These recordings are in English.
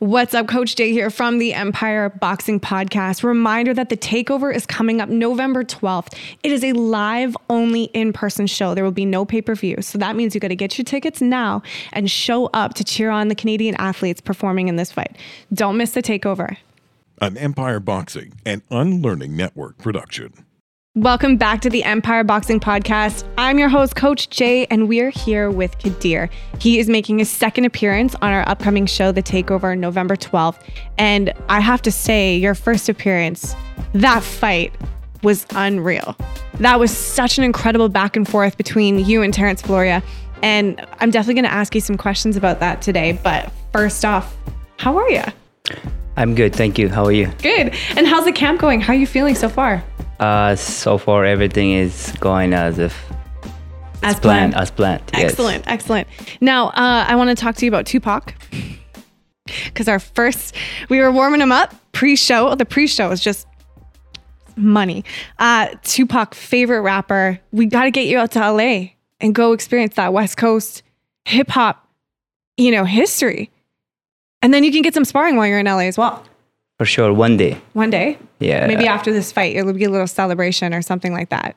What's up, Coach J here from the Empire Boxing Podcast. Reminder that the takeover is coming up November 12th. It is a live only in person show. There will be no pay per view. So that means you got to get your tickets now and show up to cheer on the Canadian athletes performing in this fight. Don't miss the takeover. An Empire Boxing and Unlearning Network production. Welcome back to the Empire Boxing Podcast. I'm your host, Coach J, and we're here with Qadir. He is making his second appearance on our upcoming show, The Takeover, November 12th. And I have to say, your first appearance, that fight was unreal. That was such an incredible back and forth between you and Terence Florea. And I'm definitely going to ask you some questions about that today. But first off, how are you? I'm good, thank you. How are you? Good. And how's the camp going? How are you feeling so far? Uh, so far everything is going as if As planned. As planned. yes. Excellent, excellent. Now, uh, I want to talk to you about Tupac because our first, we were warming him up pre-show. The pre-show was just money. Uh, Tupac, favorite rapper. We got to get you out to LA and go experience that West Coast hip hop, you know, history. And then you can get some sparring while you're in LA as well. For sure, one day. One day, Yeah. maybe after this fight, it'll be a little celebration or something like that.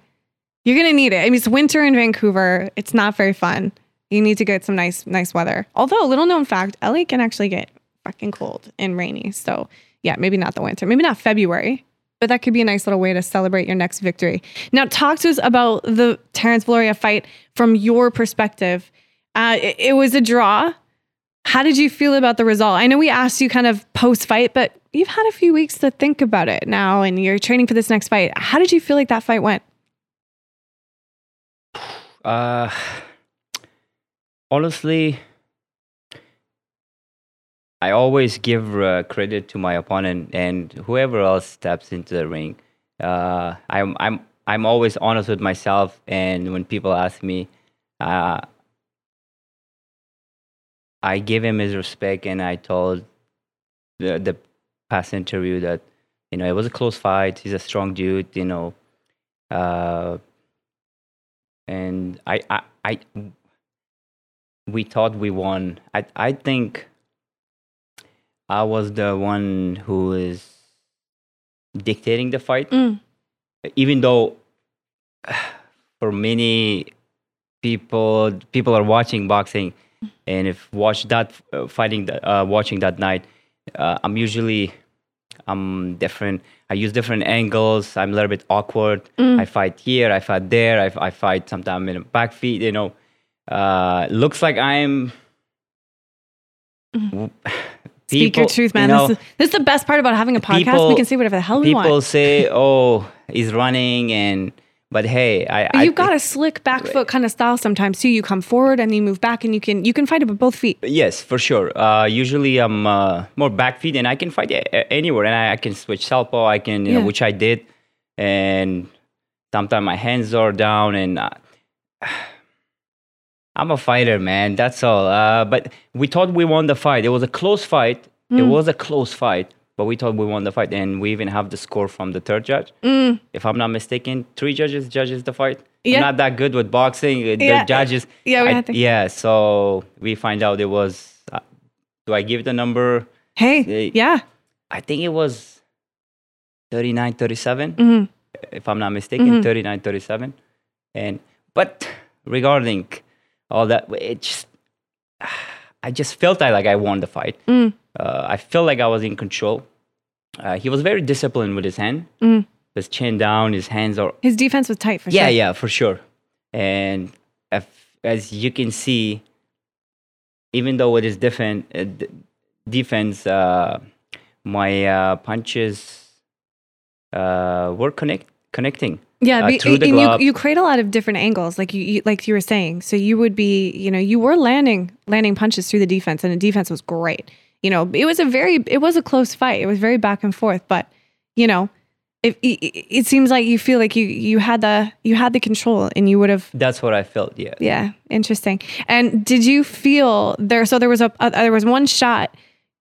You're gonna need it. I mean, it's winter in Vancouver. It's not very fun. You need to get some nice, nice weather. Although, a little known fact, LA can actually get fucking cold and rainy. So, yeah, maybe not the winter, maybe not February, but that could be a nice little way to celebrate your next victory. Now, talk to us about the Terrence Valoria fight from your perspective. Uh, it, it was a draw. How did you feel about the result? I know we asked you kind of post fight, but you've had a few weeks to think about it now and you're training for this next fight. How did you feel like that fight went? Uh, honestly, I always give uh, credit to my opponent and whoever else steps into the ring. Uh, I'm I'm I'm always honest with myself, and when people ask me, uh, I gave him his respect, and I told the the past interview that you know it was a close fight. He's a strong dude, you know. Uh, and I, I, I, we thought we won. I, I think I was the one who is dictating the fight, Mm. even though for many people, people are watching boxing, and if watch that uh, fighting, that, uh, watching that night, uh, I'm usually I'm different. I use different angles. I'm a little bit awkward. I fight here. I fight there. I, I fight sometimes in the back feet. You know, uh, looks like I'm. Speak your People- truth, you man. know, this, is, this is the best part about having a podcast. we can say whatever the hell we people want. People say, "Oh, he's running," and but hey, I. But you've got a slick back foot kind of style sometimes too. You come forward and you move back, and you can you can fight it with both feet. Yes, for sure. Uh, usually I'm uh, more back feet, and I can fight anywhere, and I, I can switch southpaw. I can, you know, which I did, and sometimes my hands are down, and uh, I'm a fighter, man. That's all. Uh, but we thought we won the fight. It was a close fight. It Mm. was a close fight, but we thought we won the fight, and we even have the score from the third judge. If I'm not mistaken, three judges judges the fight. Mm. Yeah. I'm not that good with boxing. The Yeah, judges. yeah, we I- had to- yeah. So we find out it was. Uh, do I give the number? Hey, yeah, I think it was 39 37, Mhm. if I'm not mistaken, 39 37. And, but regarding all that, it just, I just felt I, like I won the fight. Mm. Uh, I felt like I was in control. Uh, he was very disciplined with his hand, Mm. his chin down, his hands are his defense was tight for yeah, sure. yeah, yeah, for sure. And if, as you can see, even though it is different, uh, d- defense, uh, my uh, punches uh, were connect connecting. Yeah, uh, and you, you create a lot of different angles, like you, you like you were saying. So you would be, you know, you were landing landing punches through the defense, and the defense was great. You know, it was a very it was a close fight. It was very back and forth, but you know, it, it, it seems like you feel like you you had the you had the control, and you would have That's what I felt. Yeah. yeah, interesting. And did you feel there? So there was a, a there was one shot.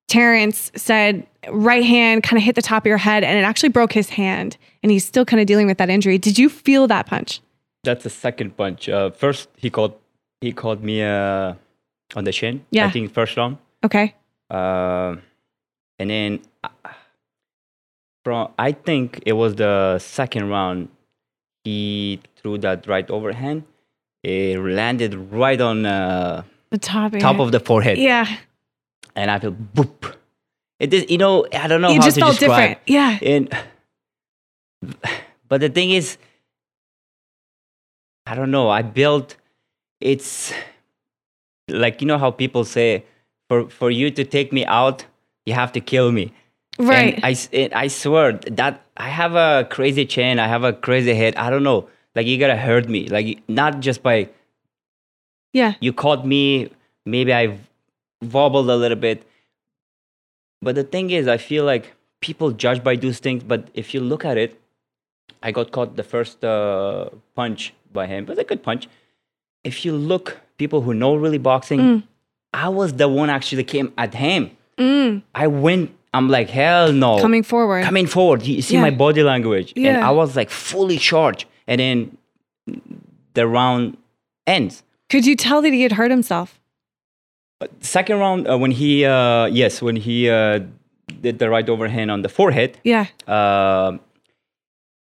Terrence said right hand kind of hit the top of your head, and it actually broke his hand, and he's still kind of dealing with that injury. Did you feel that punch? That's the second punch. Uh, first, he called he called me uh, on the shin. Yeah. I think first round. Okay. Uh, and then uh, from I think it was the second round. He threw that right overhand. It landed right on uh, The top. top of the forehead, Yeah. and I feel boop. It is, you know, I don't know It how just to felt describe. different. Yeah. And but the thing is, I don't know. I built. It's like you know how people say, for for you to take me out, you have to kill me. Right. And I I swear that I have a crazy chin. I have a crazy head. I don't know. Like you gotta hurt me. Like not just by yeah. you caught me. Maybe I wobbled a little bit. But the thing is, I feel like people judge by those things. But if you look at it, I got caught the first uh, punch by him. It was a good punch. If you look, people who know really boxing, I was the one actually came at him. Mm. I went. I'm like, hell no. Coming forward. Coming forward. You see Yeah. my body language. And I was like fully charged. And then the round ends. Could you tell that he had hurt himself? Second round, uh, when he, uh, yes, when he uh, did the right overhand on the forehead, Yeah. uh,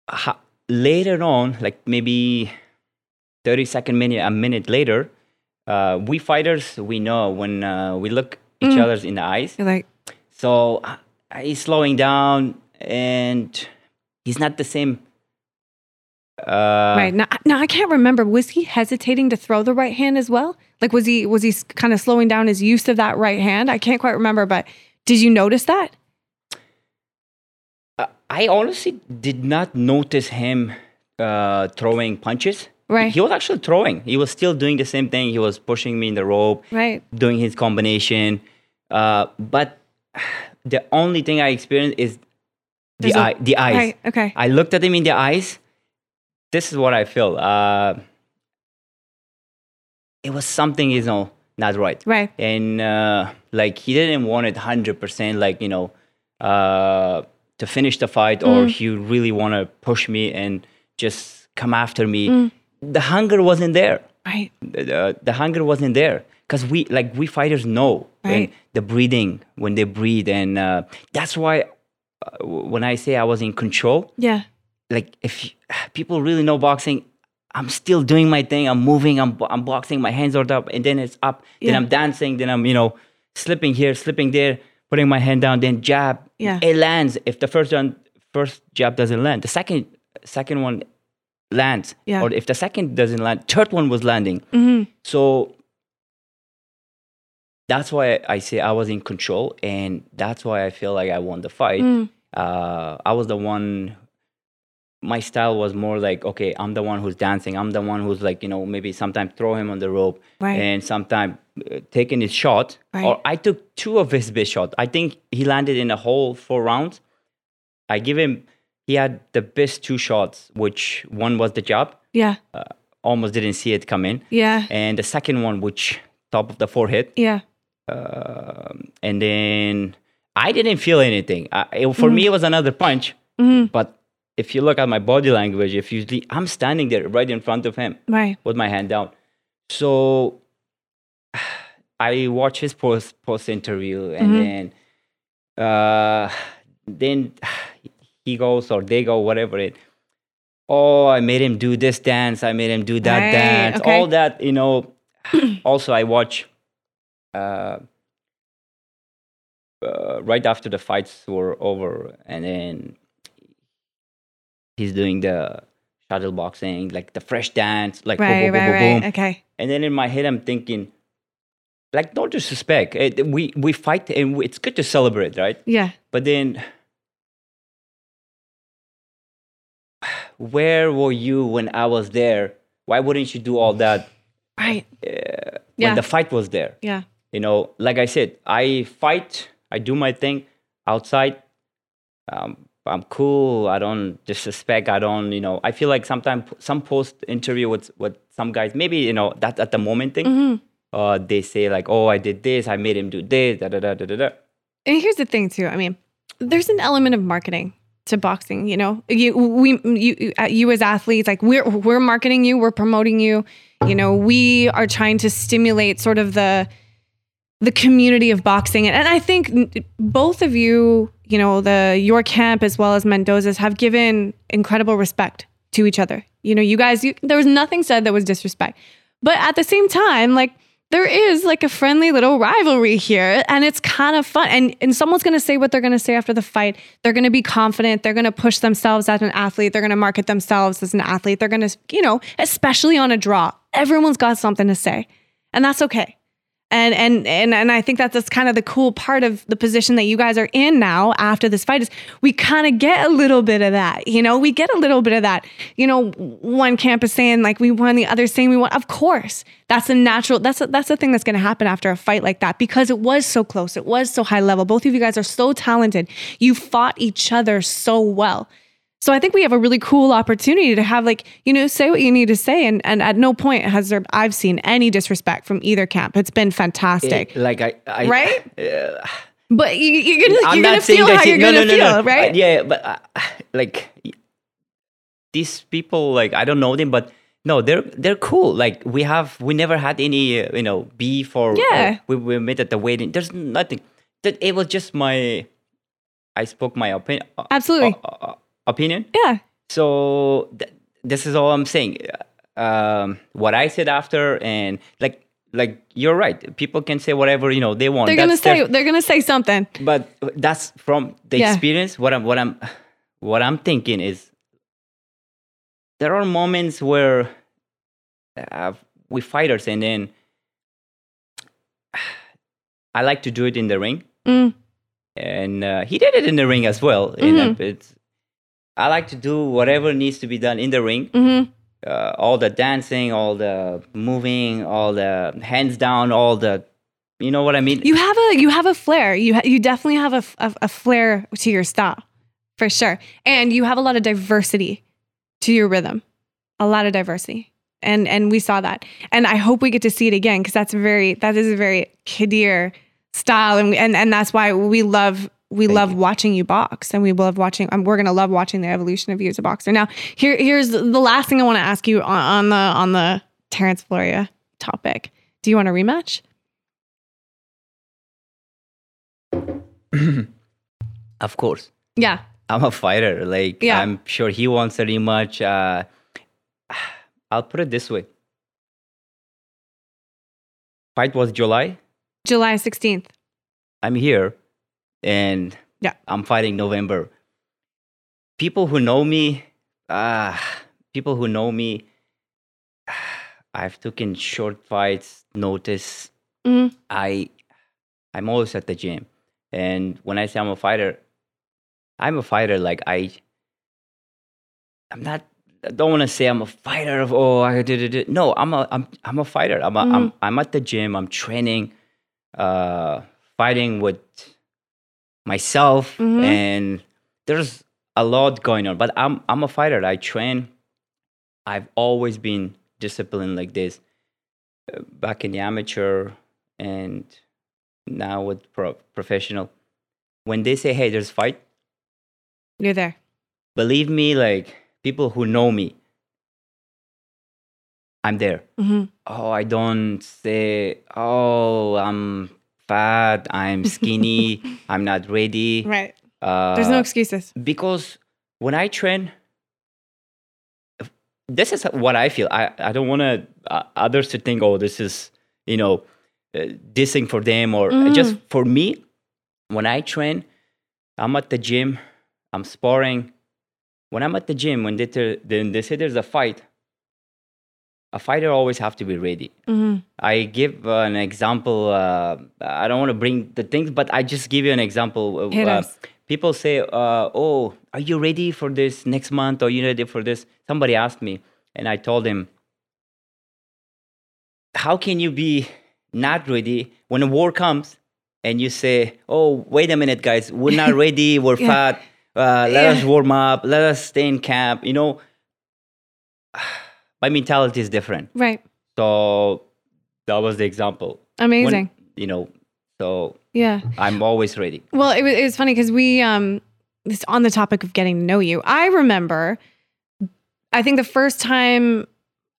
ha- later on, like maybe 30 second minute, a minute later, uh, we fighters, we know when uh, we look each Mm. other's in the eyes. You're like, So uh, he's slowing down and he's not the same. Uh, right. Now, now I can't remember. Was he hesitating to throw the right hand as well? Like, was he was he kind of slowing down his use of that right hand? I can't quite remember, but did you notice that? Uh, I honestly did not notice him uh, throwing punches. Right. He was actually throwing. He was still doing the same thing. He was pushing me in the rope, Right. doing his combination. Uh, but the only thing I experienced is the There's a- eye, the eyes. Right. Okay. I looked at him in the eyes. This is what I feel. Uh, it was something, you know, not right Right. and uh, like he didn't want it 100% like you know uh, to finish the fight or Mm. he really want to push me and just come after me Mm. The hunger wasn't there. Right. the, the, hunger wasn't there. Because we like we fighters know and Right. the breathing when they breathe and uh, that's why uh, when i say i was in control Yeah. like if you- people really know boxing i'm still doing my thing. I'm moving. I'm, I'm boxing. My hands are up and then it's up. Then i'm dancing. Then i'm you know slipping here slipping there putting my hand down then jab. Yeah. it lands. If the first one first jab doesn't land the second second one lands Yeah. or if the second doesn't land third one was landing hmm so that's why i say i was in control and that's why i feel like i won the fight Mm. uh, I was the one. My style was more like, okay, I'm the one who's dancing. I'm the one who's like, you know, maybe sometimes throw him on the rope Right. and sometimes uh, taking his shot. Right. Or I took two of his best shot. I think he landed in a whole four rounds. I give him. He had the best two shots, which one was the jab. Yeah. Almost didn't see it come in, Yeah. and the second one, which top of the forehead Yeah. um, and then I didn't feel anything. I, it, for me, it was another punch. hmm But if you look at my body language, if you see, I'm standing there right in front of him Right. with my hand down. So I watch his post post interview, and Mhm. then uh, then he goes or they go whatever it. Oh, I made him do this dance. I made him do that Right, dance. okay. All that, you know. also, I watch. Uh, uh, right after the fights were over, and then he's doing the shadow boxing, like the fresh dance, like Right. boom, boom, Right. boom, Right. boom. Okay. And then in my head, I'm thinking, like, no disrespect. It, we we fight, and we- it's good to celebrate, right? Yeah. But then, where were you when I was there? Why wouldn't you do all that Right. uh, Yeah. when the fight was there? Yeah. You know, like I said, I fight, I do my thing outside. Um, I'm cool. I don't disrespect. I don't, you know, I feel like sometimes some post interview with, with some guys, maybe, you know, that at the moment thing, hmm uh, they say like, oh, I did this, I made him do this, da da da da. da. And here's the thing too. I mean, there's an element of marketing to boxing. You know, you we you uh, you as athletes, like we're we're marketing you, we're promoting you. You know, we are trying to stimulate sort of the the community of boxing. And, and I think both of you, you know, the your camp as well as Mendoza's have given incredible respect to each other. You know, you guys, you, there was nothing said that was disrespect. But at the same time, like there is like a friendly little rivalry here and it's kind of fun. And and someone's going to say what they're going to say after the fight. They're going to be confident, they're going to push themselves as an athlete, they're going to market themselves as an athlete. They're going to, you know, especially on a draw. Everyone's got something to say. And that's okay and and and and I think that's kind of the cool part of the position that you guys are in now after this fight is we kind of get a little bit of that you know? We get a little bit of that. You know one camp is saying like we won the other saying we won. Of course. That's a natural that's a, that's the thing that's going to happen after a fight like that because it was so close. It was so high level. Both of you guys are so talented. You fought each other so well so I think we have a really cool opportunity to have like, you know, say what you need to say. And, and at no point has there, I've seen any disrespect from either camp. It's been fantastic. It- like I, I Right? uh, but you, you're I'm you're to feel how you're no, to no, feel, no. right? Uh, yeah, but uh, like these people, like I don't know them, but no, they're they're cool. Like we have, we never had any, uh, you know, beef or Yeah. or we we met at the wedding. There's nothing. That it was just my, I spoke my opinion. Absolutely. Opinion. Yeah. So th- this is all I'm saying. Um, what I said after, and like, like you're right. People can say whatever you know they want. They're to That's their- say, they're going to say something. but that's from the Yeah. experience. What I'm, what I'm, what I'm thinking is, there are moments where uh, we fighters, and then I like to do it in the ring, Mm. and uh, he did it in the ring as well. And Mhm. uh, it's, I like to do whatever needs to be done in the ring. hmm Uh, all the dancing, all the moving, all the hands down, all the, you know what I mean? You have a, you have a flair. You, ha- you definitely have a a flair to your style for sure. And you have a lot of diversity to your rhythm, a lot of diversity. And, and we saw that. And I hope we get to see it again because that's very, that is a very Qadir style. And, and, and that's why we love, we Thank love you. watching you box and we love watching, um, we're going to love watching the evolution of you as a boxer. Now, here, here's the last thing I want to ask you on, on the, on the Terrence Floria topic. Do you want a rematch? of course. Yeah. I'm a fighter. Like Yeah. I'm sure he wants a rematch. Uh, I'll put it this way. Fight was July. July 16th. I'm here, and Yeah. I'm fighting November. People who know me, uh, people who know me, I've taken short fights, notice. Mhm. I, I'm always at the gym, and when I say I'm a fighter, I'm a fighter. Like I, I'm not. I don't want to say I'm a fighter of oh I did it. No, I'm a I'm I'm a fighter. I'm a, I'm I'm at the gym. I'm training, uh, fighting with myself, Mhm. and there's a lot going on. But I'm I'm a fighter. I train. I've always been disciplined like this. Uh, back in the amateur, and now with pro- professional. When they say, "Hey, there's fight," You're there. believe me, like people who know me, I'm there. hmm Oh, I don't say, oh, I'm fat, I'm skinny, I'm not ready. Right. Uh, There's no excuses. because when I train, this is what I feel. I, I don't want to uh, others to think, oh, this is you know uh, dissing for them or Mm. just for me. When I train, I'm at the gym, I'm sparring. When I'm at the gym, when they then they say there's a fight, a fighter always have to be ready. hmm I give uh, an example. Uh, I don't want to bring the things, but I just give you an example. uh, us. people say, uh, "Oh, are you ready for this next month? Or you ready for this?" Somebody asked me, and I told him, "How can you be not ready when a war comes and you say, "Oh, wait a minute, guys, we're not ready. We're Yeah. fat. Uh, let Yeah. us warm up. Let us stay in camp." You know, my mentality is different. Right. So that was the example. When- Amazing. you know, so yeah. I'm always ready. Well, it was, it was funny because we, um, this on the topic of getting to know you, I remember, I think the first time,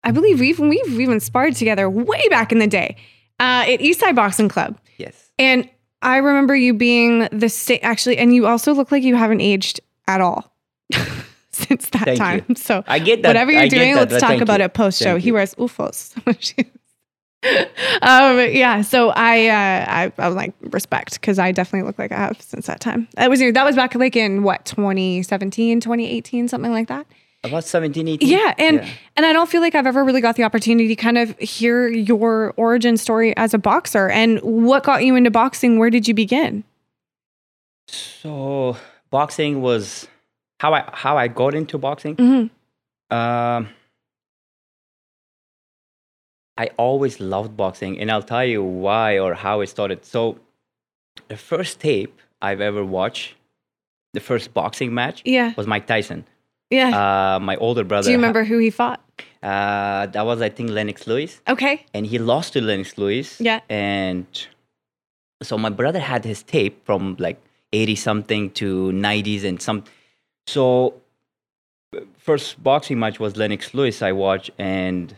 I believe we've, we've even sparred together way back in the day uh, at Eastside Boxing Club. yes. And I remember you being the same, actually, and you also look like you haven't aged at all since that Thank you. time. So, I get that. whatever you're I doing, let's talk thank about you. it post show. He wears UFOs. um, yeah. So I, uh, I, I was like respect because I definitely look like I have since that time. That was that was back like in what 2017, 2018, something like that. About 17, 18? Yeah, and Yeah. and I don't feel like I've ever really got the opportunity to kind of hear your origin story as a boxer and what got you into boxing. Where did you begin? So boxing was how I how I got into boxing. Mm-hmm. Um, I always loved boxing, and I'll tell you why or how it started. So, the first tape I've ever watched, the first boxing match, Yeah, was Mike Tyson. yeah. Uh, my older brother. Do you remember who he fought? Uh, that was, I think, Lennox Lewis, Okay. and he lost to Lennox Lewis. Yeah. And so my brother had his tape from like 80 something to 90s and some. So first boxing match was Lennox Lewis I watched and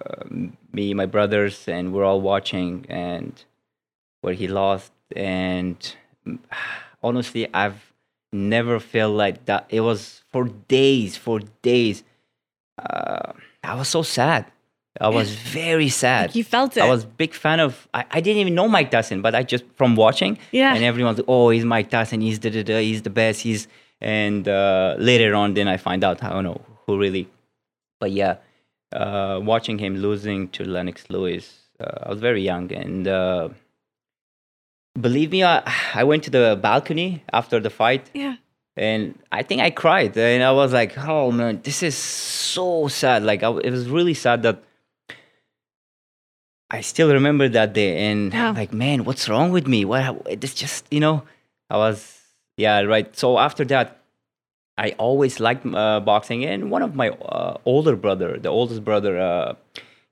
uh, me, my brothers, and we're all watching and where he lost. And honestly, I've never felt like that. It was for days, for days. Uh, I was so sad. I was very sad. You felt it. I was big fan of. I, I didn't even know Mike Tyson, but I just from watching. Yeah. And everyone's like, oh, he's Mike Tyson. He's da da da. He's the best. He's and uh, later on, then I find out I don't know who really. But yeah, uh, watching him losing to Lennox Lewis, uh, I was very young, and uh, believe me, I, I went to the balcony after the fight, yeah. and I think I cried, and I was like, "Oh man, this is so sad." Like I, it was really sad that I still remember that day, and Wow. like, man, what's wrong with me? What? It's just you know, I was yeah right. So after that, I always liked uh, boxing, and one of my uh, older brother, the oldest brother, uh,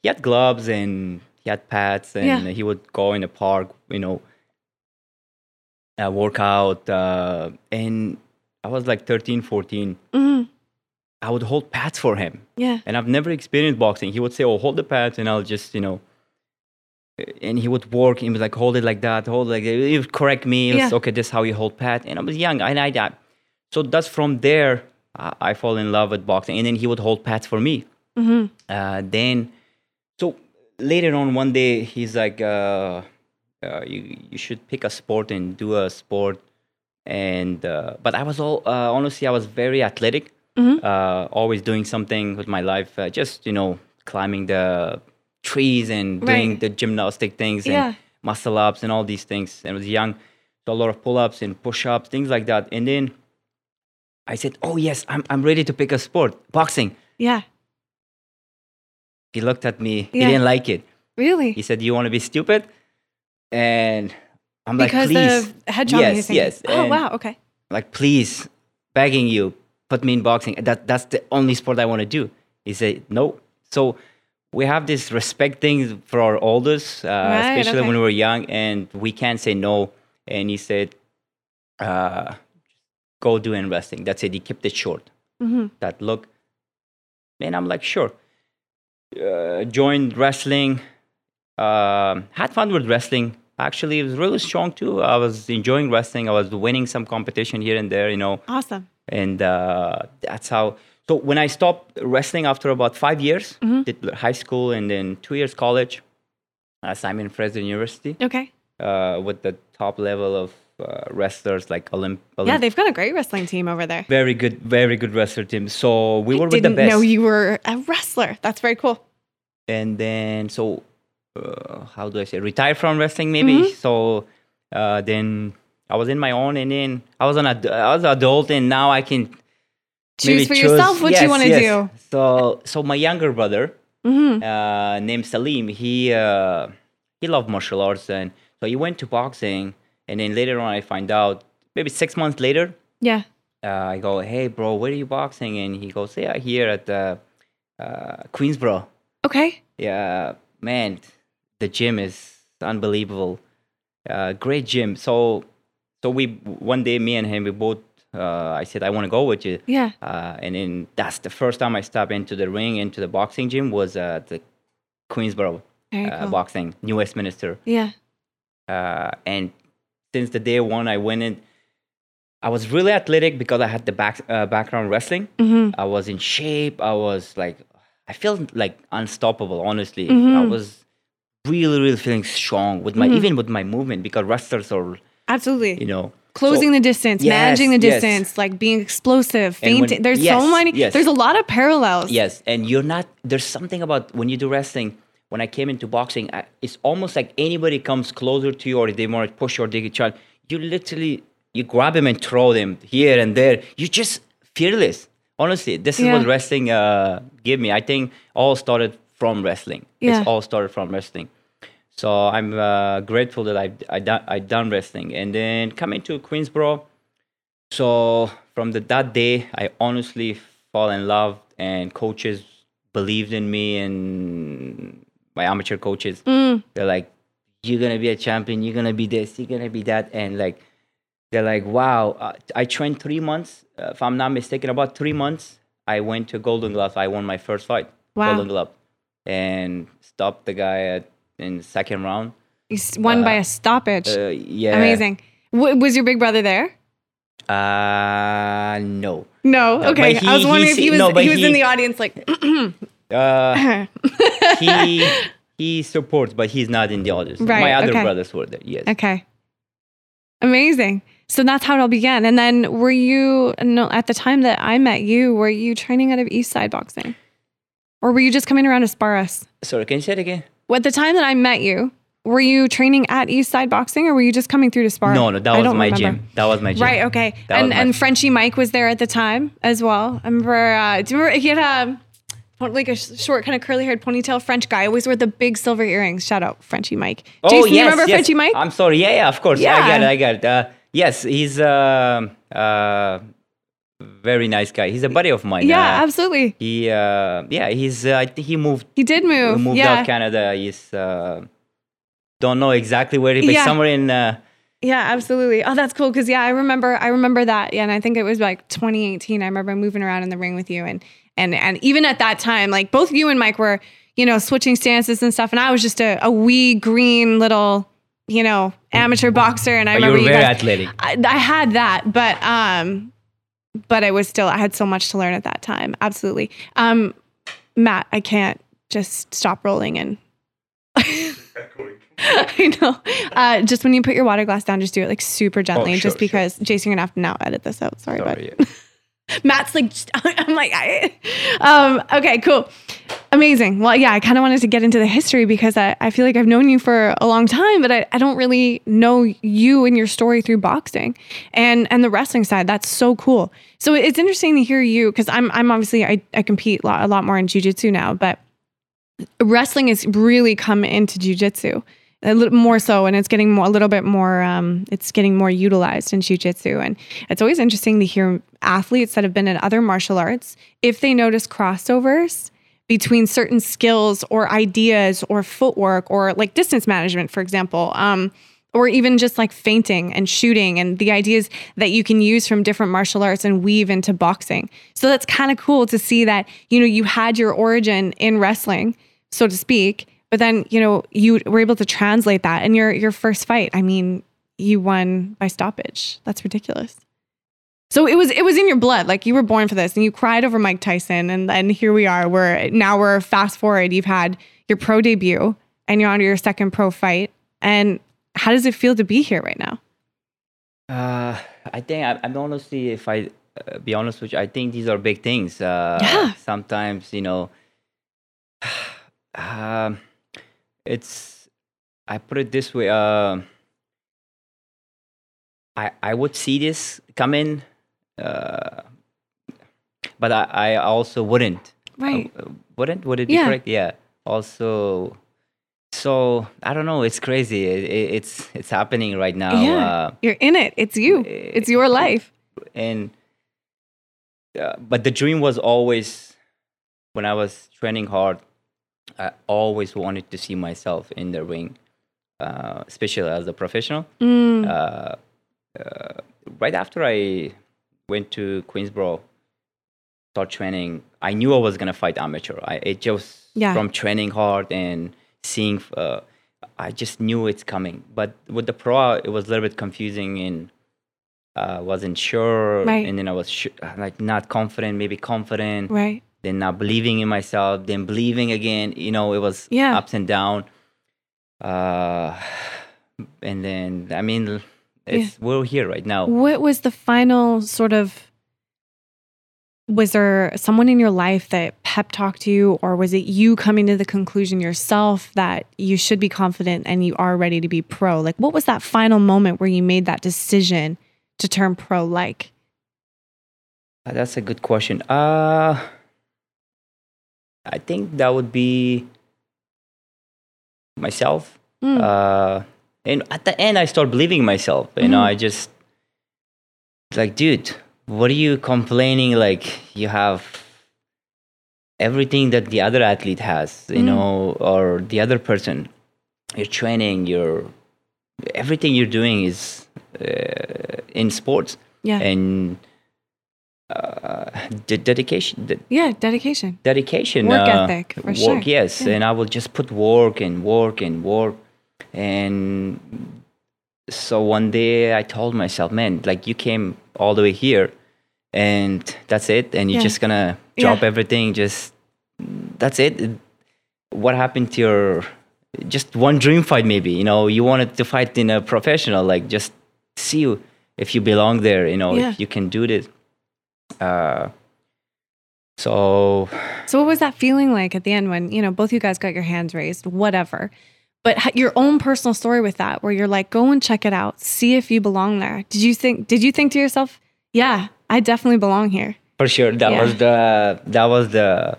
he had gloves and he had pads, and Yeah. he would go in the park, you know, uh, work out, uh, and I was like 13, 14. hmm I would hold pads for him, Yeah. and I've never experienced boxing. He would say, "Oh, hold the pads," and I'll just, you know. And he would work. He was like, "Hold it like that. Hold it like that." He would correct me. Was, Yeah. okay, this is how you hold pad. And I was young, and I, I so that's from there I, I fall in love with boxing. And then he would hold pads for me. hmm Uh, then, so later on one day, he's like, uh, uh, "You you should pick a sport and do a sport." And uh, but I was all uh, honestly, I was very athletic. Mhm. Uh, always doing something with my life. Uh, just you know, climbing the trees and doing the gymnastic things and Yeah. muscle ups and all these things. And I was young, so a lot of pull ups and push ups, things like that. And then I said, "Oh yes, I'm I'm ready to pick a sport, boxing." Yeah. He looked at me. Yeah. He didn't like it. Really? He said, "You want to be stupid?" And I'm like, "Please, head trauma. Yes, yes, Oh and- wow. Okay. like please, begging you, put me in boxing. That that's the only sport I want to do." He said, "No." So we have this respect thing for our elders, uh, Right, especially okay. when we were young, and we can't say no. And he said, uh, "Go do investing." That's it. He kept it short. hmm That look, and I'm like, sure. Uh, joined wrestling. Um had fun with wrestling. Actually, it was really strong too. I was enjoying wrestling. I was winning some competition here and there, you know, Awesome. and uh, that's how. So when I stopped wrestling after about five years, Mhm. did high school and then two years college, uh, Simon Fraser University Okay. uh, with the top level of uh, wrestlers like Olymp. Yeah, they've got a great wrestling team over there. very good, very good wrestler team. So we were with the Didn't best. know you were a wrestler. That's very cool. and then so uh, how do I say retired from wrestling maybe Mm-hmm. so uh, then I was in my own and then I was an ad- I was adult and now I can Choose for yourself what you want to yes. do. so so my younger brother hmm uh, named Salim he uh, he loved martial arts and so he went to boxing and then later on I find out maybe six months later Yeah. uh, I go hey bro where are you boxing and he goes yeah here at uh, uh, Queensboro Okay. yeah, man, the gym is unbelievable. Uh, great gym. So, so we one day, me and him, we both. Uh, I said I want to go with you. Yeah. Uh, and then that's the first time I stepped into the ring, into the boxing gym was uh, the Queensboro Very uh, cool. boxing, New Westminster. Yeah. uh, and since the day one I went in, I was really athletic because I had the back uh, background wrestling. Mhm. I was in shape. I was like, I felt like unstoppable. Honestly, I Mhm. was really, really feeling strong with my Mhm. even with my movement because wrestlers are, Absolutely. you know, Closing so- the distance, Yes, managing the yes. distance, like being explosive, And when- feinting. there's yes, so many. yes. There's a lot of parallels. Yes, and you're not. There's something about when you do wrestling. When I came into boxing, I, it's almost like anybody comes closer to you or they want to push you or they get try. You literally you grab them and throw them here and there. You're just fearless. Honestly, this is what wrestling uh, gave me. I think all started from wrestling. Yeah. It's all started from wrestling. So I'm uh, grateful that I've I done I done wrestling and then coming to Queensboro. So from the, that day, I honestly fall in love, and coaches believed in me, and my amateur coaches. Mm. They're like, "You're gonna be a champion. You're gonna be this. You're gonna be that." And like, they're like, "Wow!" Uh, I trained three months. Uh, if I'm not mistaken, about three months, I went to Golden Glove. I won my first fight, Wow. Golden Glove, and stopped the guy at, in the second round. You won by a stoppage. Uh, yeah, Amazing. W- was your big brother there? Uh, no. No. No, okay. but he- I was wondering if he he was no, he was in the audience like Uh, he he supports, but he's not in the audience. Right, My other okay. brothers were there. Yes. Okay. Amazing. So that's how it all began. And then were you no at the time that I met you, were you training out of East Side Boxing? Or were you just coming around to spar us? Sorry, can you say it again? Well, at the time that I met you, were you training at East Side Boxing or were you just coming through to spar? No, no, that I was my remember. gym. That was my gym. Right, okay. That and and Frenchie Mike was there at the time as well. I remember uh, do you remember he had a like a short kind of curly haired ponytail French guy always wore the big silver earrings. Shout out Frenchie Mike. Oh Jason, yes, you remember yes. Frenchie Mike? I'm sorry. Yeah, yeah, of course. Yeah. I got it. I got it. Uh, yes, he's uh, uh, very nice guy. He's a buddy of mine. yeah, Uh, absolutely. he uh, yeah, he's. Uh, he moved He did move. moved yeah. out Canada. He's uh, don't know exactly where, he, but Yeah. somewhere in. Uh, Yeah, absolutely. Oh, that's cool. Cause yeah, I remember, I remember that. Yeah. And I think it was like 2018. I remember moving around in the ring with you. And, and, and even at that time, like both you and Mike were, you know, switching stances and stuff. And I was just a, a wee green little, you know, amateur boxer. And I but you remember were you very guys, athletic. I, I had that, but, um, but I was still, I had so much to learn at that time. Absolutely. Um, Matt, I can't just stop rolling and I know. Uh, just when you put your water glass down, just do it like super gently, Oh, sure, just sure. because Jason, you're gonna have to now edit this out. Sorry, Sorry, but Matt's like, I'm like, I, um, okay, cool, amazing. Well, yeah, I kind of wanted to get into the history because I, I feel like I've known you for a long time, but I, I don't really know you and your story through boxing and and the wrestling side. That's so cool. So it's interesting to hear you because I'm I'm obviously I, I compete a lot, a lot more in jujitsu now, but wrestling has really come into jujitsu a little more so, and it's getting more, a little bit more. Um, it's getting more utilized in jujitsu, and it's always interesting to hear athletes that have been in other martial arts if they notice crossovers between certain skills or ideas or footwork or like distance management, for example. Um, or even just like feinting and shooting and the ideas that you can use from different martial arts and weave into boxing. So that's kind of cool to see that, you know, you had your origin in wrestling, so to speak, but then, you know, you were able to translate that in your your first fight. I mean, you won by stoppage. That's ridiculous. So it was it was in your blood. Like you were born for this and you cried over Mike Tyson and then here we are. We're now we're fast forward. You've had your pro debut and you're on your second pro fight. And how does it feel to be here right now? Uh, I think I, I'm honestly, if I uh, be honest with you, I think these are big things. Uh, Yeah. Sometimes, you know, um, it's. I put it this way. Uh, I I would see this coming, uh, but I, I also wouldn't. Right. Wouldn't? Would it be Yeah. correct? Yeah. Also, so I don't know. It's crazy. It, it, it's it's happening right now. yeah. Uh, You're in it. It's you. It's your life. and uh, but the dream was always when I was training hard. I always wanted to see myself in the ring, uh, especially as a professional. Mm. Uh, uh, right after I went to Queensboro, start training, I knew I was gonna fight amateur. I it just Yeah. from training hard and seeing. Uh, I just knew it's coming. But with the pro, it was a little bit confusing and uh, wasn't sure. Right. And then I was sh- like not confident, maybe confident, Right. Then not believing in myself, then believing again. You know, it was Yeah. ups and down. Uh, and then I mean, it's we're here right now. What was the final sort of was there someone in your life that pep talked to you or was it you coming to the conclusion yourself that you should be confident and you are ready to be pro? Like what was that final moment where you made that decision to turn pro like? Uh, That's a good question. Uh, I think that would be myself. Mm. Uh, and at the end, I start believing myself. You know, Mhm. I just like, dude, what are you complaining? Like, you have everything that the other athlete has, you Mhm. know, or the other person. You're training. You're everything you're doing is uh, in sports yeah. and uh, de- dedication. De- yeah, dedication. dedication Work uh, ethic, for work sure. yes Yeah. and i will just put work and work and work and so one day i told myself man like you came all the way here and that's it and you're Yeah. just gonna drop Yeah. everything just that's it what happened to your just one dream fight maybe you know you wanted to fight in a professional like just see you if you belong there you know if you can do this uh so So what was that feeling like at the end when, you know, both you guys got your hands raised, whatever. But your own personal story with that where you're like go and check it out, see if you belong there. Did you think did you think to yourself, yeah, I definitely belong here? For sure, that Yeah. was the that was the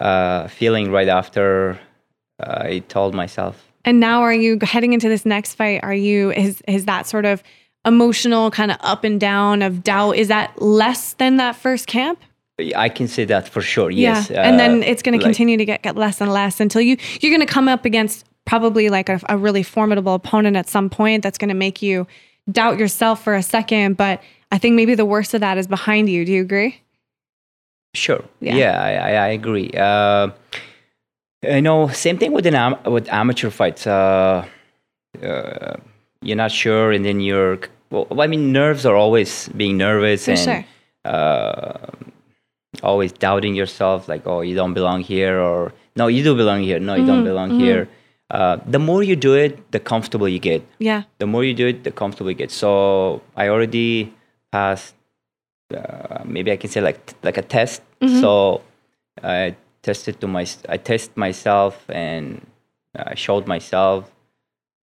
uh, feeling right after uh, I told myself. And now are you heading into this next fight? Are you is is that sort of emotional kind of up and down of doubt is that less than that first camp? I can say that for sure. Yes, Yeah. and then uh, it's going to like- continue to get, get less and less until you you're going to come up against probably like a, a really formidable opponent at some point that's going to make you doubt yourself for a second. But I think maybe the worst of that is behind you. Do you agree? Sure. Yeah. Yeah, I, I, I agree. Uh, you know, same thing with an am- with amateur fights. Uh, uh, you're not sure, and then you're. Well, I mean, nerves are always being nervous For and sure. uh, always doubting yourself, like, oh, you don't belong here, or no, you do belong here. No, you don't Mhm, belong mhm. here. Uh, the more you do it, the comfortable you get. Yeah. The more you do it, the comfortable you get. So I already passed. Uh, maybe I can say like like a test. Mhm. So I tested to my I test myself and I showed myself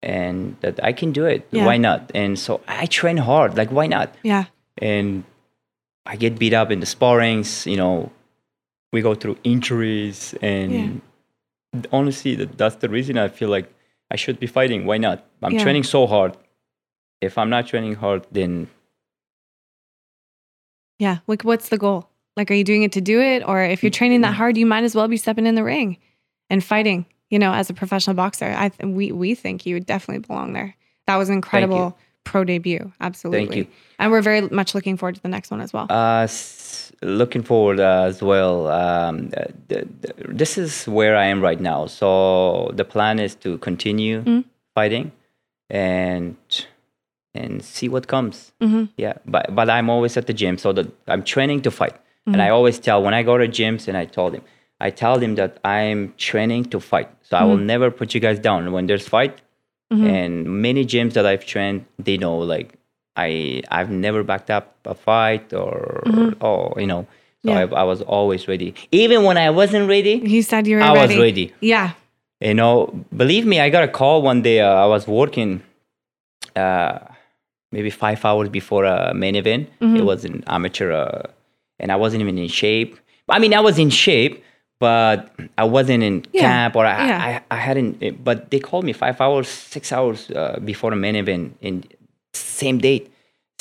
and that I can do it. Yeah. Why not? And so I train hard. Like why not? Yeah. and I get beat up in the sparrings. You know, we go through injuries, and honestly, that, that's the reason I feel like I should be fighting. Why not? I'm Yeah. training so hard. If I'm not training hard, then Yeah. Like, what's the goal? Like, are you doing it to do it? Or if you're mm, training that hard, you might as well be stepping in the ring and fighting, you know, as a professional boxer. I th- we, we think you would definitely belong there. That was incredible pro debut. Absolutely. Thank you. And we're very much looking forward to the next one as well. uh, s- looking forward uh, as well. Um, uh, th- th- this is where I am right now. So the plan is to continue Mm. fighting and and see what comes. Mhm. Yeah, but but I'm always at the gym, so that I'm training to fight. Mm-hmm. And I always tell when I go to gyms, and I told him, I tell them that I'm training to fight. So I will Mm-hmm. never put you guys down when there's fight. And many gyms that I've trained, they know like I I've never backed up a fight or oh you know. So Mm-hmm. Yeah. I, I was always ready, even when I wasn't ready. He said you were I ready. was ready. Yeah. You know, believe me, I got a call one day. Uh, I was working, uh, maybe five hours before a main event. Mm-hmm. It was an amateur, uh, and I wasn't even in shape. I mean, I was in shape, but I wasn't in Yeah, camp or I, yeah. I, I hadn't. eh, But they called me five hours, six hours uh, before a main event in same date,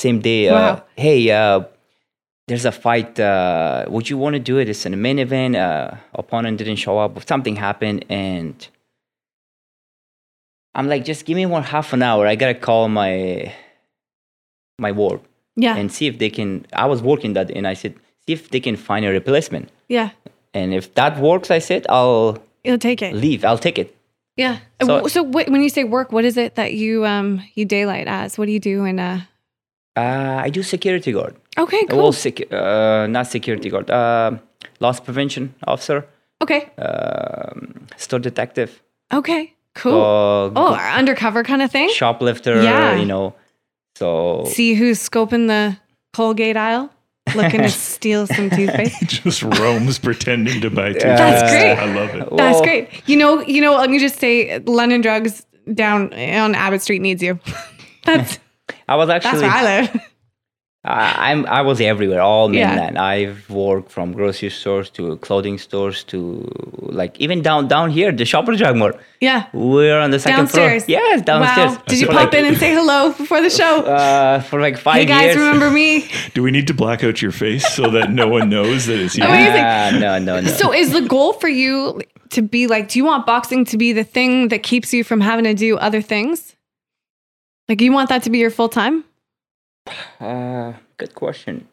same day. Uh, Wow. hey, uh, there's a fight. Uh, would you want to do it? It's in a main event. Uh, opponent didn't show up. Something happened, and I'm like, just give me one half an hour. I gotta call my my ward Yeah. and see if they can. I was working that, and I said, see if they can find a replacement. yeah. And if that works, I said, I'll You'll take it. leave. I'll take it. Yeah. So- So, what, when you say work, what is it that you um you daylight as? What do you do in uh Uh, I do security guard. Okay, cool. Well, secu- uh, not security guard. Uh, loss prevention officer. okay. Um, store detective. Okay. Cool. uh, oh, undercover kind of thing? shoplifter. Yeah. You know. So See who's scoping the Colgate aisle, looking to steal some toothpaste. He just roams pretending to buy toothpaste. That's great. I love it. That's great. You know, you know. Let me just say, London Drugs down on Abbott Street needs you. That's I was actually that's where I live. I, I'm I was everywhere, all Yeah. mainland. I've worked from grocery stores to clothing stores to like even down down here, the Shoppers Drug Mart. Yeah, We're on the second downstairs. floor. Yes, downstairs. Wow. Did you pop like, in and say hello before the show? Uh, for like five hey guys, years. remember me? Do we need to black out your face so that no one knows that it's you? Amazing. Ah, no, no, no. So, is the goal for you to be like? Do you want boxing to be the thing that keeps you from having to do other things? Like, you want that to be your full time? Uh, good question.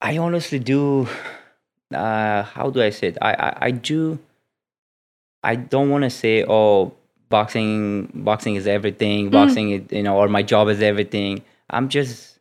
I honestly do. Uh, how do I say it? I I, I do. I don't want to say, oh, boxing, boxing is everything. Boxing, is, you know, or my job is everything. I'm just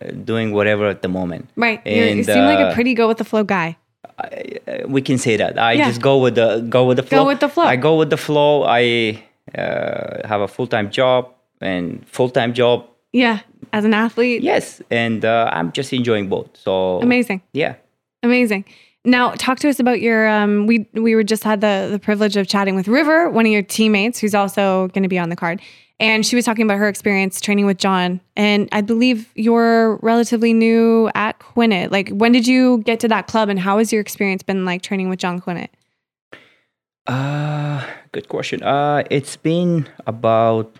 uh, doing whatever at the moment. Right. You're, you And, seem like a uh, pretty go with the flow guy. I, uh, we can say that. I Yeah. just go with the go with the flow. with the flow. I go with the flow. I uh, have a full time job and full time job. Yeah. As an athlete. Yes, and uh, I'm just enjoying both. So Amazing. Yeah. Amazing. Now, talk to us about your. Um, we we were just had the the privilege of chatting with River, one of your teammates, who's also going to be on the card, and she was talking about her experience training with John. And I believe you're relatively new at Quinit. Like, when did you get to that club, and how has your experience been like training with John Quinit? Uh, good question. Uh, it's been about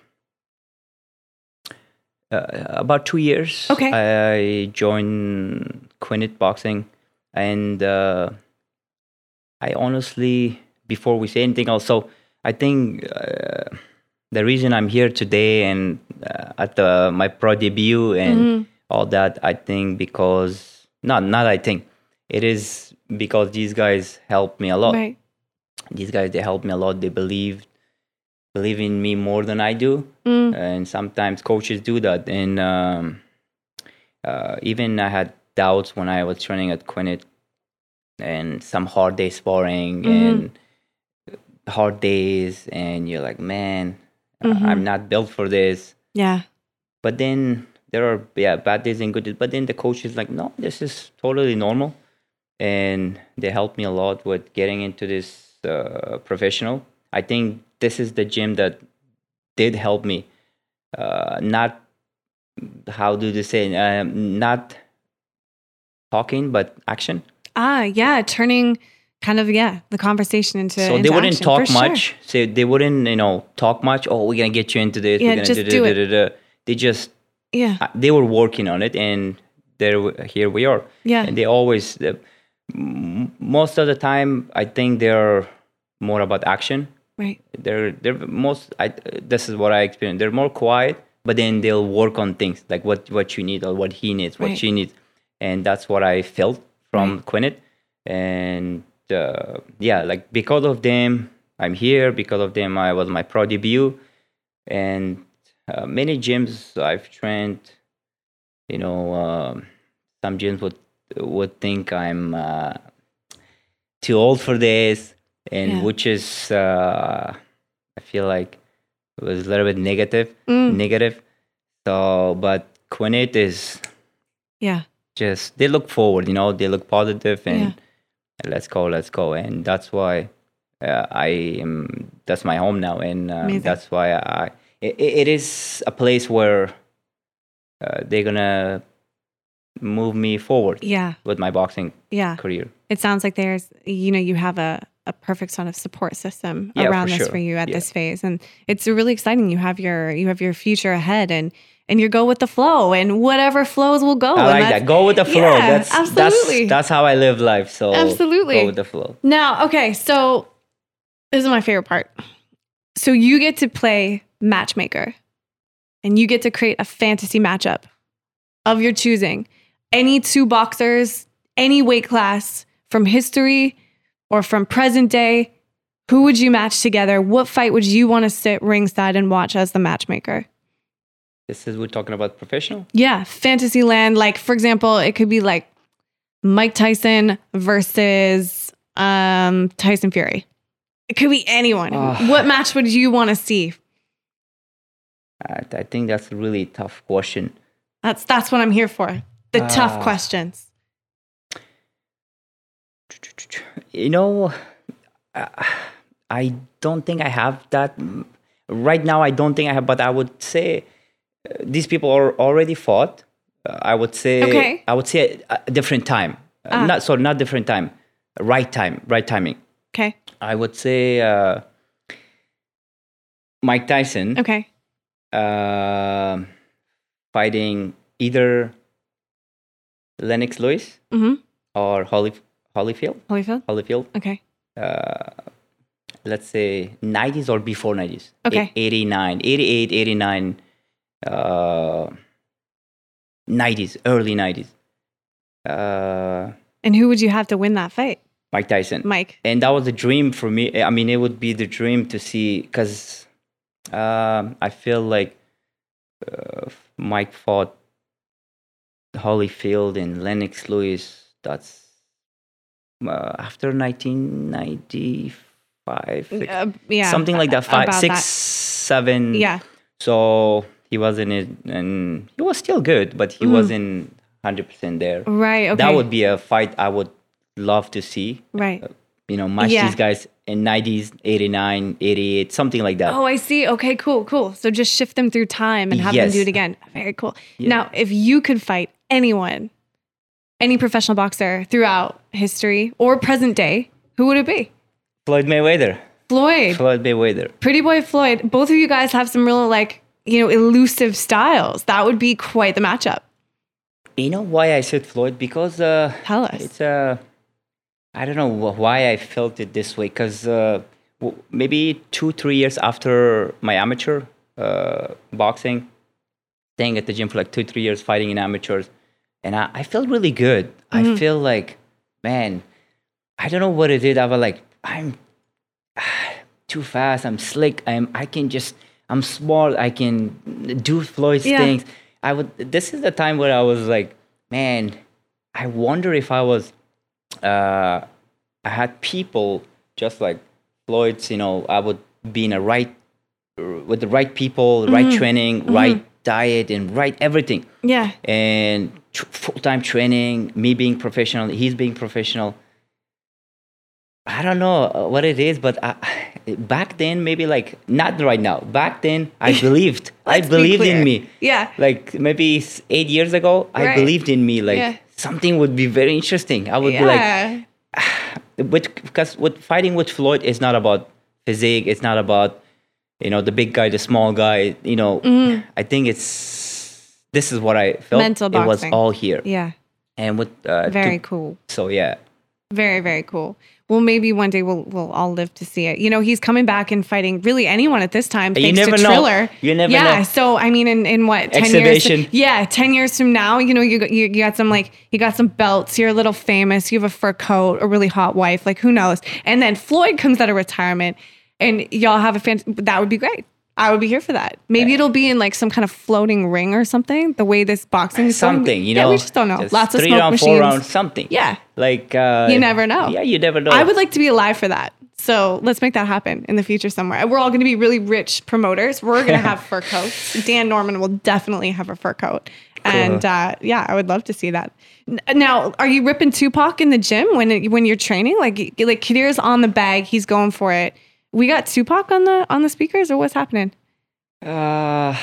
uh, about two years. Okay. I joined Quinit Boxing, and uh, I honestly, before we say anything else, so I think uh, the reason I'm here today and uh, at the, my pro debut and Mm-hmm. all that, I think because not not I think it is because these guys helped me a lot Right. these guys they help me a lot they believe believe in me more than i do Mm. and sometimes coaches do that and um, uh, even i had doubts when i was training at quinit and some hard day sparring Mhm. and hard days and you're like man Mhm. i'm not built for this Yeah. but then there are yeah bad days and good days but then the coach is like no this is totally normal and they helped me a lot with getting into this uh, professional i think this is the gym that did help me uh, not how do you say um, not talking but action Ah, yeah. Turning kind of yeah the conversation into. so into they wouldn't action, talk for sure. much so they wouldn't you know talk much oh we're gonna get you into this Yeah, we're gonna just do it. da-da-da-da-da." they just Yeah. uh, they were working on it and there here we are Yeah. and they always most of the time i think they're more about action Right. they're they're most I, this is what i experienced they're more quiet but then they'll work on things like what what you need or what he needs what Right. she needs and that's what i felt from Quinit. and uh, yeah like because of them i'm here because of them i was my pro debut and uh, many gyms i've trained you know um, some gyms would would think i'm uh, too old for this and Yeah. which is uh, i feel like it was a little bit negative Mm. negative so but Quinit is Yeah. just they look forward you know they look positive and Yeah. let's go let's go and that's why uh, i am that's my home now and um, that's why i it, it is a place where uh, they're gonna move me forward Yeah. with my boxing Yeah. career It sounds like there's, you know, you have a, a perfect sort of support system Yeah, for around this sure. for you at Yeah. this phase, and it's really exciting. You have your you have your future ahead, and and you go with the flow, and whatever flows will go. i like that go with the flow Yeah, that's absolutely. that's that's how i live life so Absolutely. go with the flow Now, okay, so this is my favorite part. So you get to play matchmaker, and you get to create a fantasy matchup of your choosing. Any two boxers, any weight class from history, or from present day, who would you match together? What fight would you want to sit ringside and watch as the matchmaker? This is we're talking about professional. Yeah, Fantasyland. Like, for example, it could be like Mike Tyson versus um, Tyson Fury. It could be anyone. Ah. what match would you want to see? I, I think that's a really tough question. That's that's what I'm here for. The tough Ah. questions. You know, uh, I don't think I have that right now. I don't think I have, but I would say uh, these people are already fought. Uh, I would say. Okay. I would say a, a different time. Uh, Ah. Not sorry, not different time. Right time. Right timing. Okay. I would say uh, Mike Tyson Okay. uh, fighting either Lennox Lewis Mm-hmm. or Holly, Holyfield. Holyfield. Holyfield. Okay. Uh, let's say 90s or before 90s. Okay. E- 89, 88, 89, uh, 90s, early 90s. Uh, And who would you have to win that fight? Mike Tyson. Mike. and that was a dream for me. I mean, it would be the dream to see because um, I feel like uh, Mike fought Holyfield and Lennox Lewis. That's uh, after 1995, six- Uh, yeah. something like that. Five, six, that. seven. Yeah. So he wasn't it, and he was still good, but he Mhm. wasn't 100 percent there. Right. Okay. That would be a fight I would love to see right. you know, match Yeah. these guys in 90s, 89, 88, something like that. Oh, I see. Okay, cool, cool. So just shift them through time and have them do it again. Very cool. Yeah. Now, if you could fight anyone, any professional boxer throughout history or present day, who would it be? Floyd Mayweather. Floyd. Floyd Mayweather. Pretty boy Floyd. Both of you guys have some real like, you know, elusive styles. That would be quite the matchup. You know why I said Floyd? Because uh, Tell us. it's uh, I don't know why I felt it this way. Because uh, w- maybe two, three years after my amateur uh, boxing, staying at the gym for like two, three years, fighting in amateurs, and I, I felt really good. I mm. feel like, man, I don't know what it is. I was like, I'm too fast. I'm slick. I'm. I can just. I'm small. I can do Floyd's Yeah. things. I would. This is the time where I was like, man, I wonder if I was. Uh, I had people just like Floyd's. You know, I would be in a right with the right people, the right mm-hmm. training, mm-hmm. right diet, and right everything yeah. and tr- full-time training me being professional he's being professional i don't know uh, what it is but I, back then maybe like not right now back then i believed i Let's be believed in me Yeah. like maybe eight years ago i believed in me like Yeah. something would be very interesting i would be like Yeah. with because with fighting with Floyd is not about physique. It's not about you know the big guy, the small guy. You know, I think it's this is what I felt. Mental It was all here, yeah. and with uh, Very to- cool. so yeah. Very, very cool. Well, maybe one day we'll we'll all live to see it. You know, he's coming back and fighting really anyone at this time. You never to know. Triller. You never yeah. know. So I mean, in, in what ten Exhibition. years? Yeah, ten years from now, you know, you you, you got some like you got some belts. You're a little famous. You have a fur coat, a really hot wife. Like who knows? And then Floyd comes out of retirement, and y'all have a fan. That would be great. I would be here for that. Maybe it'll be in like some kind of floating ring or something. The way this boxing is going. Something, you yeah, know, we just don't know. just Lots of three smoke round, machines. four round, something. Yeah. like uh, You never know. Yeah, you never know. I would like to be alive for that. So let's make that happen in the future somewhere. We're all going to be really rich promoters. We're going to have fur coats. Dan Norman will definitely have a fur coat. And uh, yeah, I would love to see that. Now, are you ripping Tupac in the gym when it, when you're training? Like like Qadir's on the bag, he's going for it. We got Tupac on the on the speakers, or what's happening? Uh,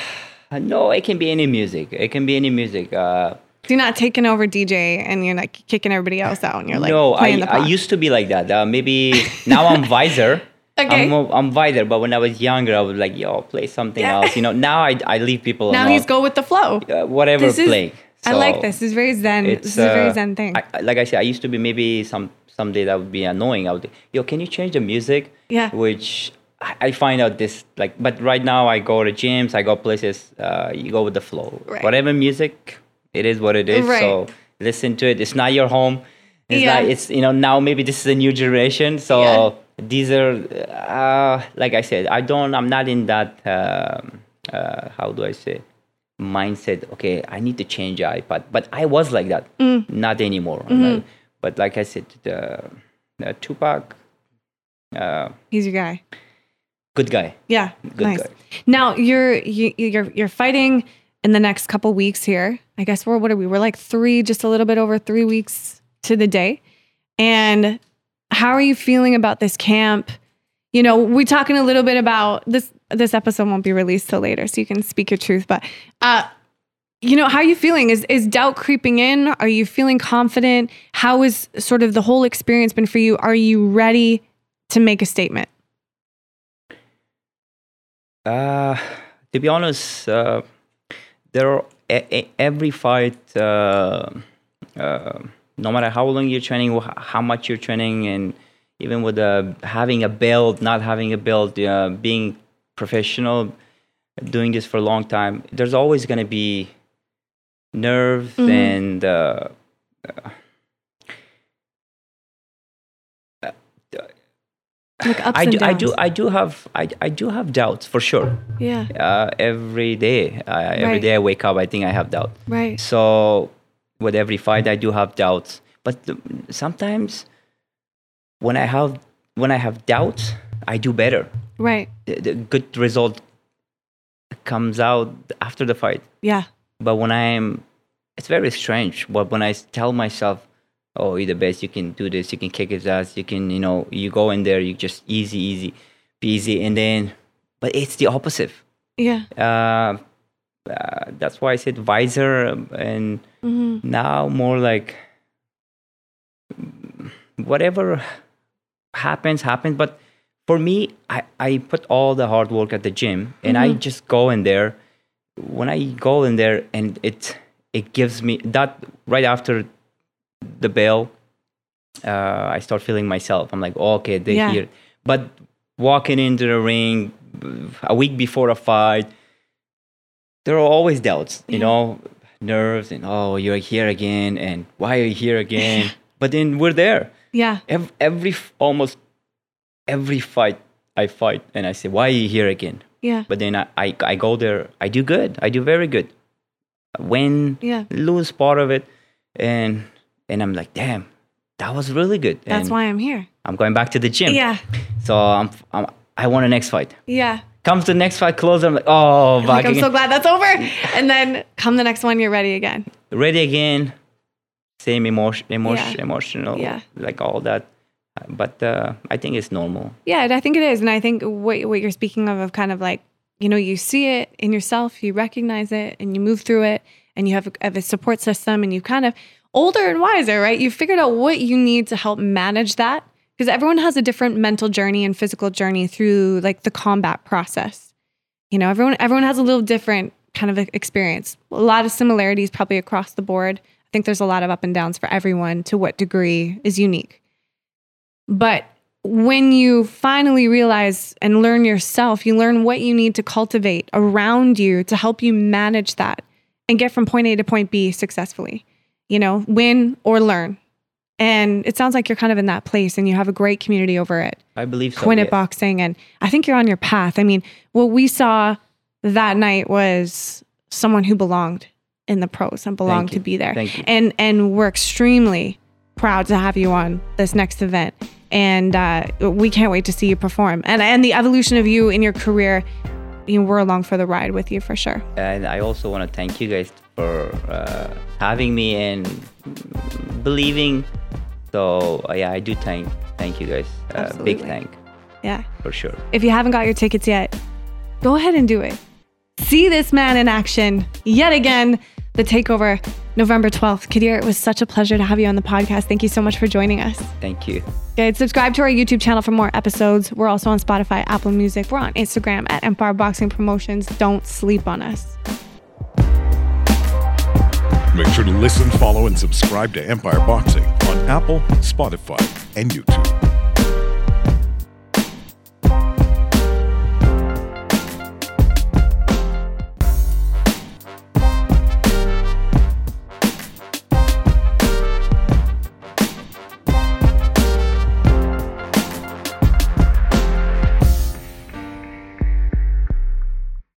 no, it can be any music. It can be any music. Uh, You're not taking over DJ and you're like kicking everybody else out, and you're like no, I, I used to be like that. Uh, maybe now I'm visor. Okay. I'm, I'm visor, but when I was younger, I was like, yo, play something Yeah. else. You know, now I, I leave people now alone. he's go with the flow. uh, whatever This is- playing. I like this. This is very zen. This It's is a very uh, zen thing. I- like I said, I used to be maybe some someday that would be annoying. I would, yo, can you change the music? Yeah. Which I, find out this like, but right now I go to gyms, I go places. Uh, you go with the flow. Right. Whatever music, it is what it is. Right. So listen to it. It's not your home. It's Yeah. like it's you know now maybe this is a new generation, so Yeah. these are uh, like I said, I don't, I'm not in that. Um, uh, how do I say? Mindset. Okay, I need to change iPad, but I was like that. Mm. Not anymore. Mm-hmm. Like- but like I said, the, the Tupac, uh, He's your guy. good guy. Yeah, Good nice. guy. Now you're you, you're you're fighting in the next couple weeks here. I guess we're what are we? We're like three, just a little bit over three weeks to the day. And how are you feeling about this camp? You know, we're talking a little bit about this. This episode won't be released till later, so you can speak your truth. But uh, you know, how are you feeling? Is is doubt creeping in? Are you feeling confident? How has sort of the whole experience been for you? Are you ready to make a statement? Uh, to be honest, uh, there are e- e- every fight, uh, uh, no matter how long you're training, how much you're training, and even with uh, having a belt, not having a belt, uh, being professional, doing this for a long time, there's always going to be nerves Mhm. and uh, Like ups I and do, I do. I do have, I, I do have doubts for sure. Yeah. uh, every day. Uh, Every Right. day I wake up, I think I have doubt. Right. So with every fight, I do have doubts. But sometimes when I have when I have doubts, I do better. Right. The, the good result comes out after the fight. Yeah. But when I'm, it's very strange. But when I tell myself, "Oh, you're the best. You can do this. You can kick his ass. You can, you know, you go in there. You just easy, easy, easy." And then, but it's the opposite Yeah. uh, uh, that's why I said visor um, and hmm now more like whatever happens happens but for me I, I put all the hard work at the gym and I Mhm. just go in there when I go in there and it it gives me that right after the bell uh, I start feeling myself I'm like oh, okay they're Yeah. here but walking into the ring a week before a fight there are always doubts you Yeah. know nerves and oh you're here again and why are you here again but then we're there Yeah. every, every almost every fight i fight and i say why are you here again Yeah. but then i i, I go there i do good i do very good win Yeah. lose part of it and and i'm like damn that was really good That's and why I'm here. i'm going back to the gym Yeah. so i'm, I'm i want a next fight Yeah. comes the next fight closer i'm like oh Like, I'm so glad that's over. And then come the next one, you're ready again. ready again same emotion emotion Yeah. emotional Yeah. like all that but uh, i think it's normal Yeah, I think it is. And I think what what you're speaking of of kind of like, you know, you see it in yourself, you recognize it and you move through it and you have a, have a support system and you kind of older and wiser, right? You figured out what you need to help manage that because everyone has a different mental journey and physical journey through like the combat process. You know, everyone everyone has a little different kind of experience. A lot of similarities probably across the board. I think there's a lot of up and downs for everyone to what degree is unique. But when you finally realize and learn yourself, you learn what you need to cultivate around you to help you manage that and get from point A to point B successfully. You know, win or learn. And it sounds like you're kind of in that place and you have a great community over it. i believe so Quinit yes. boxing and I think you're on your path. I mean, what we saw that night was someone who belonged in the pros and belonged to be there. Thank you. And and we're extremely proud to have you on this next event. And uh, we can't wait to see you perform. And and the evolution of you in your career, you know, we're along for the ride with you for sure. and i also want to thank you guys for uh, having me and believing so uh, yeah i do thank thank you guys uh, big thank Yeah. for sure If you haven't got your tickets yet, go ahead and do it. See this man in action yet again. The takeover, November 12th. Qadir, it was such a pleasure to have you on the podcast. Thank you so much for joining us. thank you Good. Subscribe to our YouTube channel for more episodes. We're also on Spotify, Apple Music. We're on Instagram at Empire Boxing Promotions. Don't sleep on us. Make sure to listen, follow, and subscribe to Empire Boxing on Apple, Spotify, and YouTube.